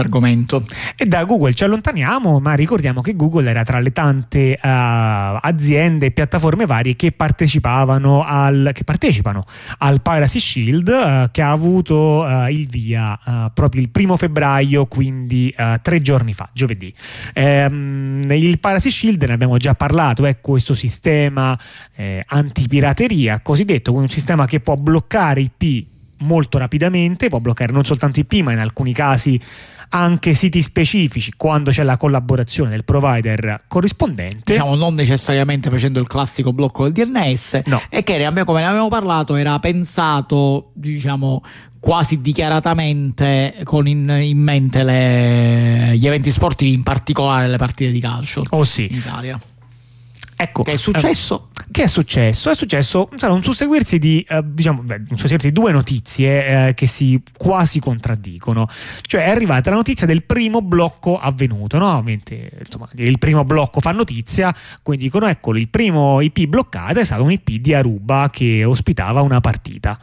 argomento. E da Google ci allontaniamo, ma ricordiamo che Google era tra le tante uh, aziende e piattaforme varie che partecipavano al, che partecipano al Piracy Shield uh, che ha avuto uh, il via proprio il primo febbraio, quindi tre giorni fa, giovedì. Um, il Piracy Shield ne abbiamo già parlato, è questo sistema eh, antipirateria cosiddetto, un sistema che può bloccare IP molto rapidamente, può bloccare non soltanto IP ma in alcuni casi anche siti specifici quando c'è la collaborazione del provider corrispondente. Diciamo non necessariamente facendo il classico blocco del DNS no. e che come ne abbiamo parlato era pensato diciamo quasi dichiaratamente con in, in mente le, gli eventi sportivi, in particolare le partite di calcio oh sì. in Italia. Ecco, che è successo? Eh, che è successo? È successo sarà un susseguirsi di, eh, diciamo, beh, un susseguirsi di due notizie eh, che si quasi contraddicono. Cioè è arrivata la notizia del primo blocco avvenuto, no? Ovviamente, insomma, il primo blocco fa notizia, quindi dicono eccolo, il primo IP bloccato è stato un IP di Aruba che ospitava una partita.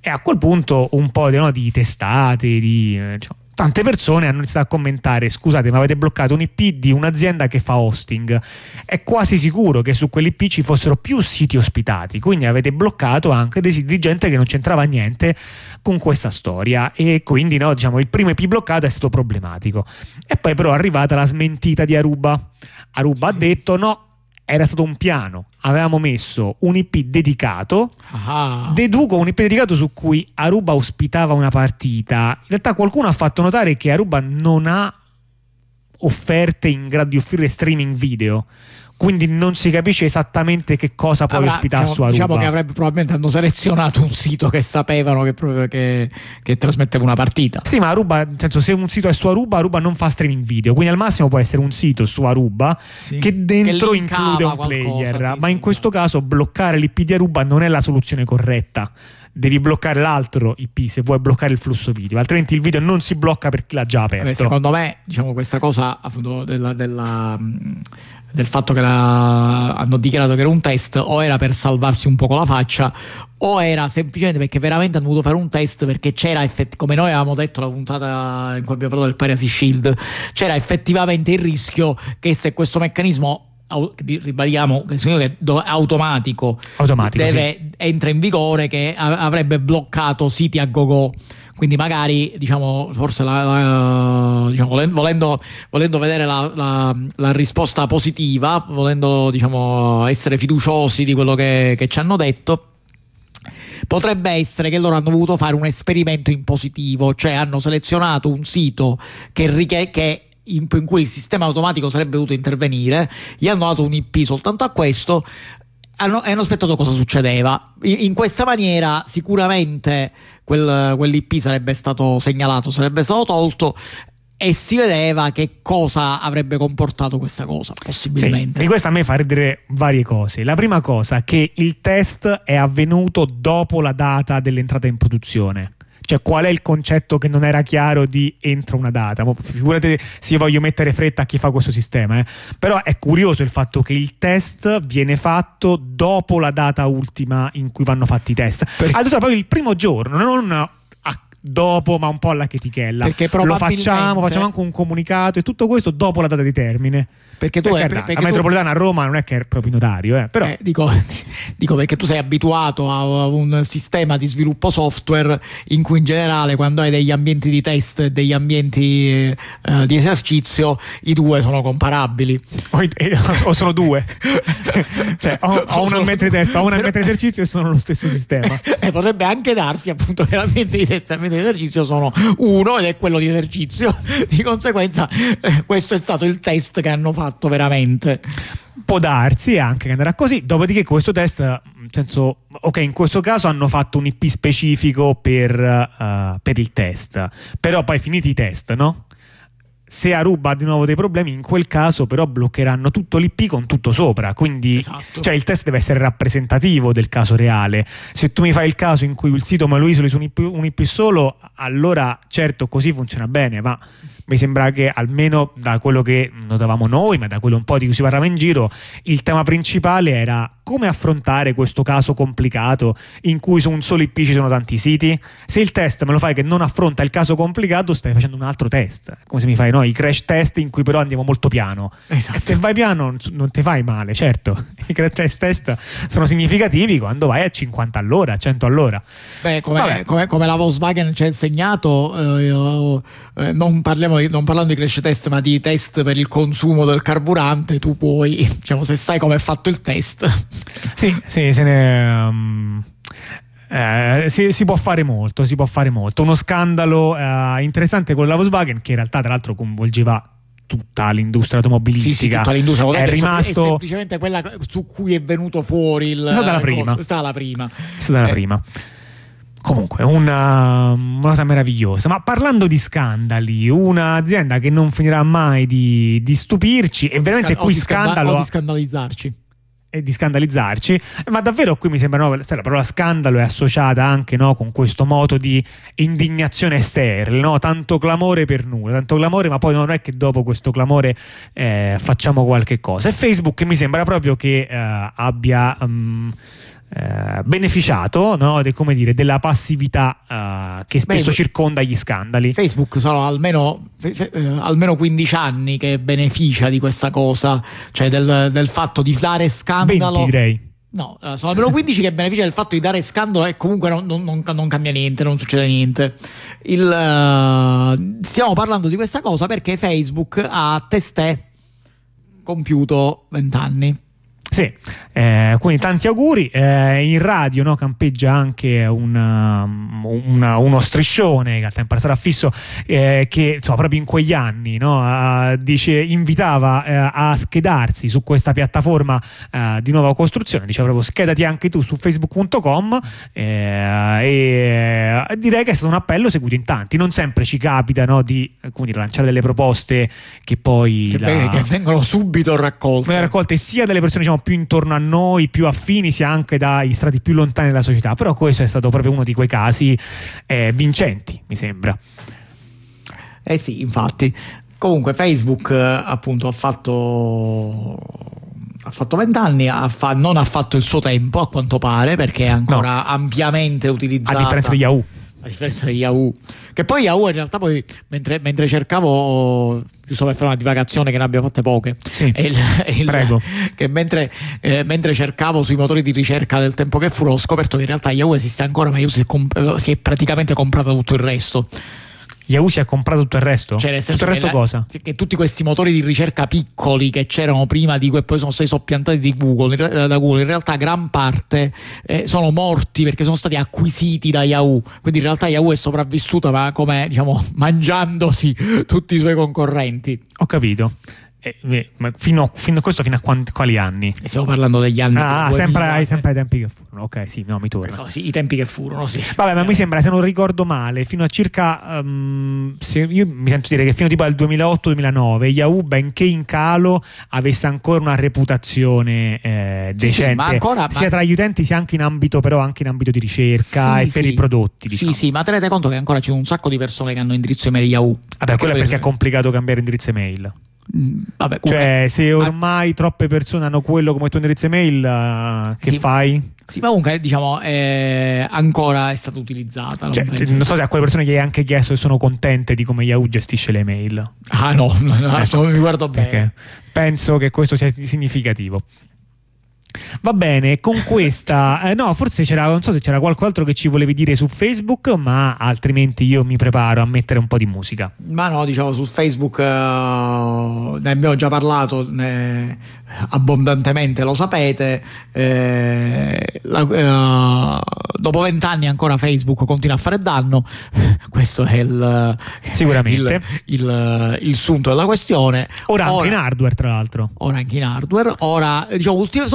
E a quel punto un po' di, no, di testate, di... Diciamo, tante persone hanno iniziato a commentare scusate ma avete bloccato un IP di un'azienda che fa hosting. È quasi sicuro che su quell'IP ci fossero più siti ospitati quindi avete bloccato anche dei siti di gente che non c'entrava niente con questa storia e quindi no, diciamo, il primo IP bloccato è stato problematico. E poi però è arrivata la smentita di Aruba. Aruba ha detto no era stato un piano, avevamo messo un IP dedicato, ah. deduco un IP dedicato su cui Aruba ospitava una partita. In realtà qualcuno ha fatto notare che Aruba non ha offerte in grado di offrire streaming video quindi non si capisce esattamente che cosa poi Avrà, ospitare diciamo, su Aruba. Diciamo che avrebbe probabilmente hanno selezionato un sito che sapevano che, che, che, trasmetteva una partita. Sì, ma Aruba, nel senso, se un sito è su Aruba, Aruba non fa streaming video, quindi al massimo può essere un sito su Aruba sì, che dentro include un player, qualcosa, sì, ma in questo caso bloccare l'IP di Aruba non è la soluzione corretta devi bloccare l'altro IP se vuoi bloccare il flusso video, altrimenti il video non si blocca per chi l'ha già aperto. Beh, secondo me, diciamo, questa cosa appunto della, della del fatto che la, hanno dichiarato che era un test o era per salvarsi un po' con la faccia o era semplicemente perché veramente hanno voluto fare un test perché c'era effettivamente, come noi avevamo detto la puntata in cui abbiamo parlato del Piracy Shield c'era effettivamente il rischio che se questo meccanismo ribadiamo che automatico, automatico deve, sì. entra in vigore che avrebbe bloccato siti a go-go quindi magari diciamo forse la, la, diciamo, volendo, volendo, vedere la, la, risposta positiva volendo diciamo, essere fiduciosi di quello che, che ci hanno detto potrebbe essere che loro hanno voluto fare un esperimento in positivo, cioè hanno selezionato un sito che, richie- che in, cui il sistema automatico sarebbe dovuto intervenire, gli hanno dato un IP soltanto a questo, hanno, aspettato cosa succedeva. In, questa maniera sicuramente quel, quell'IP sarebbe stato segnalato, sarebbe stato tolto e si vedeva che cosa avrebbe comportato questa cosa, possibilmente. Sì, di questo a me fa ridere varie cose. La prima cosa, che il test è avvenuto dopo la data dell'entrata in produzione. Cioè, qual è il concetto che non era chiaro di entro una data? figurate se io voglio mettere fretta a chi fa questo sistema. Eh. Però è curioso il fatto che il test viene fatto dopo la data ultima in cui vanno fatti i test. Per... Addirittura proprio il primo giorno, non dopo, ma un po' alla chetichella. Perché Lo facciamo, facciamo anche un comunicato e tutto questo dopo la data di termine. Perché tu perché, è, perché la metropolitana tu... a Roma non è che è proprio in orario, eh, però... Eh, dico, dico, perché tu sei abituato a un sistema di sviluppo software in cui in generale quando hai degli ambienti di test e degli ambienti eh, di esercizio i due sono comparabili. O, o sono due. cioè, ho, ho un ambiente di test, ho un ambiente di esercizio e sono lo stesso sistema. e potrebbe anche darsi appunto che l'ambiente di test e l'ambiente di esercizio sono uno ed è quello di esercizio. Di conseguenza eh, questo è stato il test che hanno fatto veramente. Può darsi anche che andrà così, dopodiché questo test, nel senso, ok, in questo caso hanno fatto un IP specifico per, uh, per il test, però poi finiti i test, no? Se Aruba ha di nuovo dei problemi, in quel caso però bloccheranno tutto l'IP con tutto sopra. Quindi esatto. cioè, il test deve essere rappresentativo del caso reale. Se tu mi fai il caso in cui il sito me lo isoli su un IP, un IP solo, allora certo così funziona bene, ma mi sembra che almeno da quello che notavamo noi, ma da quello un po' di cui si parlava in giro, il tema principale era come affrontare questo caso complicato in cui su un solo IP ci sono tanti siti? Se il test me lo fai che non affronta il caso complicato, stai facendo un altro test. Come se mi fai no, i crash test in cui però andiamo molto piano. Esatto. E se vai piano non ti fai male, certo. I crash test, test sono significativi quando vai a 50 all'ora, a 100 all'ora. Beh, come, come, come la Volkswagen ci ha insegnato, eh, eh, non, parliamo di, non parlando di crash test, ma di test per il consumo del carburante, tu puoi, diciamo, se sai come è fatto il test. Sì, sì, se ne. Um... Eh, si, si, può fare molto, si può fare molto. Uno scandalo eh, interessante con la Volkswagen che in realtà tra l'altro coinvolgeva tutta l'industria automobilistica. Sì, sì, tutta l'industria è rimasto è semplicemente quella su cui è venuto fuori il è stata la prima. È stata la prima. È stata la eh. prima. Comunque, una, una, cosa meravigliosa. Ma parlando di scandali, un'azienda che non finirà mai di, di stupirci e veramente Scan- qui scandalo. O di scandalizzarci e di scandalizzarci, ma davvero qui mi sembra no, la parola scandalo è associata anche no, con questo moto di indignazione sterile, no? tanto clamore per nulla, tanto clamore, ma poi non è che dopo questo clamore eh, facciamo qualche cosa. E Facebook mi sembra proprio che eh, abbia. Um, eh, beneficiato no, de, dire, della passività uh, che spesso Beh, circonda gli scandali. Facebook sono almeno, eh, almeno, 15 anni che beneficia di questa cosa, cioè del, del fatto di dare scandalo. 20 direi. No, eh, sono almeno 15 che beneficia del fatto di dare scandalo e comunque non, non, non, cambia niente, non succede niente. Il, uh, stiamo parlando di questa cosa perché Facebook ha testè compiuto 20 anni. Sì, eh, quindi tanti auguri. Eh, in radio no, campeggia anche una, una, uno striscione che al tempo sarà fisso, eh, che insomma, proprio in quegli anni no, dice, invitava eh, a schedarsi su questa piattaforma eh, di nuova costruzione. Diceva proprio schedati anche tu su facebook.com eh, e direi che è stato un appello seguito in tanti. Non sempre ci capita no, di dire, lanciare delle proposte che poi che, la... che vengono subito raccolte. raccolte sia dalle persone diciamo, più intorno a noi, più affini, sia anche dai strati più lontani della società. Però questo è stato proprio uno di quei casi eh, vincenti, mi sembra. Eh sì, infatti. Comunque Facebook eh, appunto ha fatto ha fatto vent'anni, non ha fatto il suo tempo a quanto pare perché è ancora no. ampiamente utilizzato. A differenza di Yahoo a differenza di Yahoo. Che poi Yahoo in realtà poi mentre, mentre cercavo giusto per fare una divagazione che ne abbiamo fatte poche sì, il, il, prego. che mentre, eh, mentre, cercavo sui motori di ricerca del tempo che furono ho scoperto che in realtà Yahoo esiste ancora ma Yahoo si è, comp- si è praticamente comprato tutto il resto Yahoo si è comprato tutto il resto? Cioè, nel tutto il resto la, cosa? Che tutti questi motori di ricerca piccoli che c'erano prima di e poi sono stati soppiantati di Google, da Google, in realtà gran parte eh, sono morti perché sono stati acquisiti da Yahoo. Quindi in realtà Yahoo è sopravvissuta ma come diciamo mangiandosi tutti i suoi concorrenti. Ho capito. Eh, eh, ma fino, fino, a questo fino a quanti, quali anni? Stiamo parlando degli anni. Ah, sempre ai, sempre ai, tempi che furono. Ok, sì, no, mi torna. So, sì, I tempi che furono, sì. Vabbè, ma mi sembra, se non ricordo male, fino a circa. Um, io mi sento dire che fino tipo al 2008-2009 Yahoo, benché in calo, avesse ancora una reputazione eh, decente. Sì, ma ancora, sia ma... tra gli utenti sia anche in ambito, però anche in ambito di ricerca sì, e per i prodotti. Diciamo. Sì, sì, ma tenete conto che ancora c'è un sacco di persone che hanno indirizzo email Yahoo. Vabbè, quello è perché è complicato cambiare indirizzo email. Vabbè, cioè, se ormai troppe persone hanno quello come tuo indirizzo email, uh, che sì, fai? Sì, ma comunque diciamo eh, ancora è stata utilizzata. Cioè, non so se a quelle persone che hai anche chiesto se sono contente di come Yahoo gestisce le mail. Ah no, no, no ecco, mi guardo bene. Penso che questo sia significativo. Va bene, con questa, eh, no, forse c'era, non so se c'era qualcos'altro che ci volevi dire su Facebook, ma altrimenti io mi preparo a mettere un po' di musica. Ma no, diciamo su Facebook uh, ne abbiamo già parlato ne, abbondantemente, lo sapete. Eh, la, uh, dopo vent'anni ancora Facebook continua a fare danno, questo è il, Sicuramente. il, il, il sunto della questione. Ora, ora anche in hardware, tra l'altro. Ora anche in hardware. Ora, diciamo, ultim-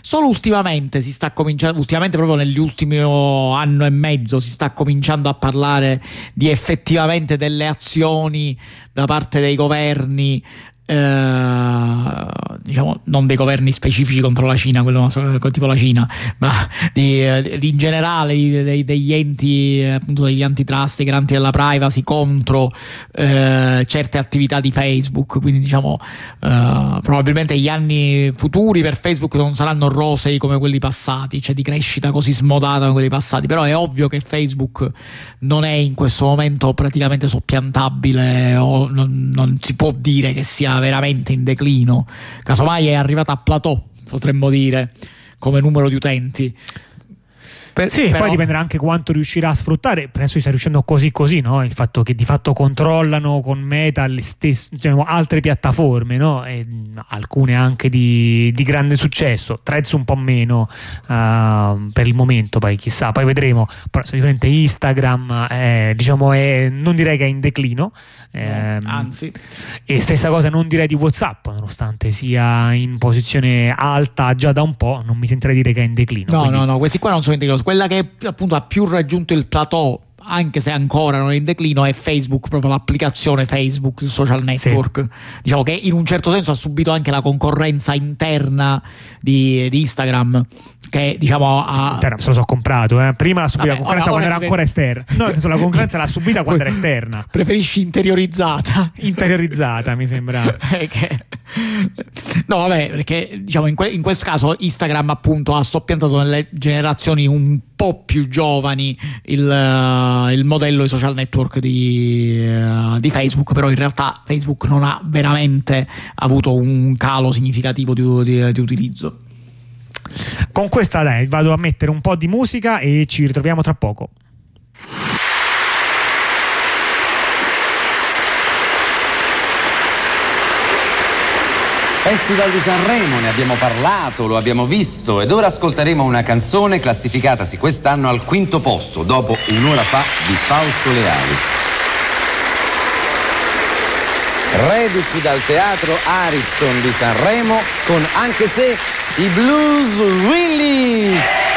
solo, ultimamente si sta cominciando, ultimamente proprio negli ultimi anno e mezzo si sta cominciando a parlare di effettivamente delle azioni da parte dei governi eh, diciamo, non dei governi specifici contro la Cina, quello, tipo la Cina, ma di, di in generale di, degli enti, appunto degli antitrust, dei garanti della privacy contro eh, certe attività di Facebook. Quindi diciamo eh, probabilmente gli anni futuri per Facebook non saranno rosei come quelli passati, cioè di crescita così smodata come quelli passati, però è ovvio che Facebook non è in questo momento praticamente soppiantabile o non, non si può dire che sia veramente in declino, casomai è arrivata a plateau, potremmo dire, come numero di utenti. Per, sì, però... poi dipenderà anche quanto riuscirà a sfruttare. Penso che stia riuscendo così così, no? Il fatto che di fatto controllano con Meta le stesse, cioè, altre piattaforme, no? E alcune anche di, di, grande successo. Threads un po' meno uh, per il momento, poi chissà, poi vedremo. Però sicuramente Instagram, è, diciamo, è, non direi che è in declino. Eh, anzi. E stessa cosa non direi di WhatsApp, nonostante sia in posizione alta già da un po', non mi sentirei dire che è in declino. No, quindi... no, no, questi qua non sono in declino quella che appunto ha più raggiunto il plateau anche se ancora non è in declino, è Facebook, proprio l'applicazione Facebook, social network. Sì. Diciamo che in un certo senso ha subito anche la concorrenza interna di, di Instagram. Che diciamo ha. Interna, se lo so comprato, eh. prima ha subito Vabbè, la concorrenza ora, ora quando era ancora esterna. No, la concorrenza l'ha subita quando era esterna. Preferisci interiorizzata? Interiorizzata, mi sembra. no, vabbè, perché diciamo in, que- in questo caso Instagram appunto ha soppiantato nelle generazioni un po' più giovani il, uh, il modello di social network di, uh, di, Facebook, però in realtà Facebook non ha veramente avuto un calo significativo di, di, di utilizzo. Con questa dai, vado a mettere un po' di musica e ci ritroviamo tra poco. Festival di Sanremo, ne abbiamo parlato, lo abbiamo visto ed ora ascolteremo una canzone classificatasi quest'anno al quinto posto, dopo un'ora fa di Fausto Leali. Reduci dal teatro Ariston di Sanremo con anche se i Blues Willis.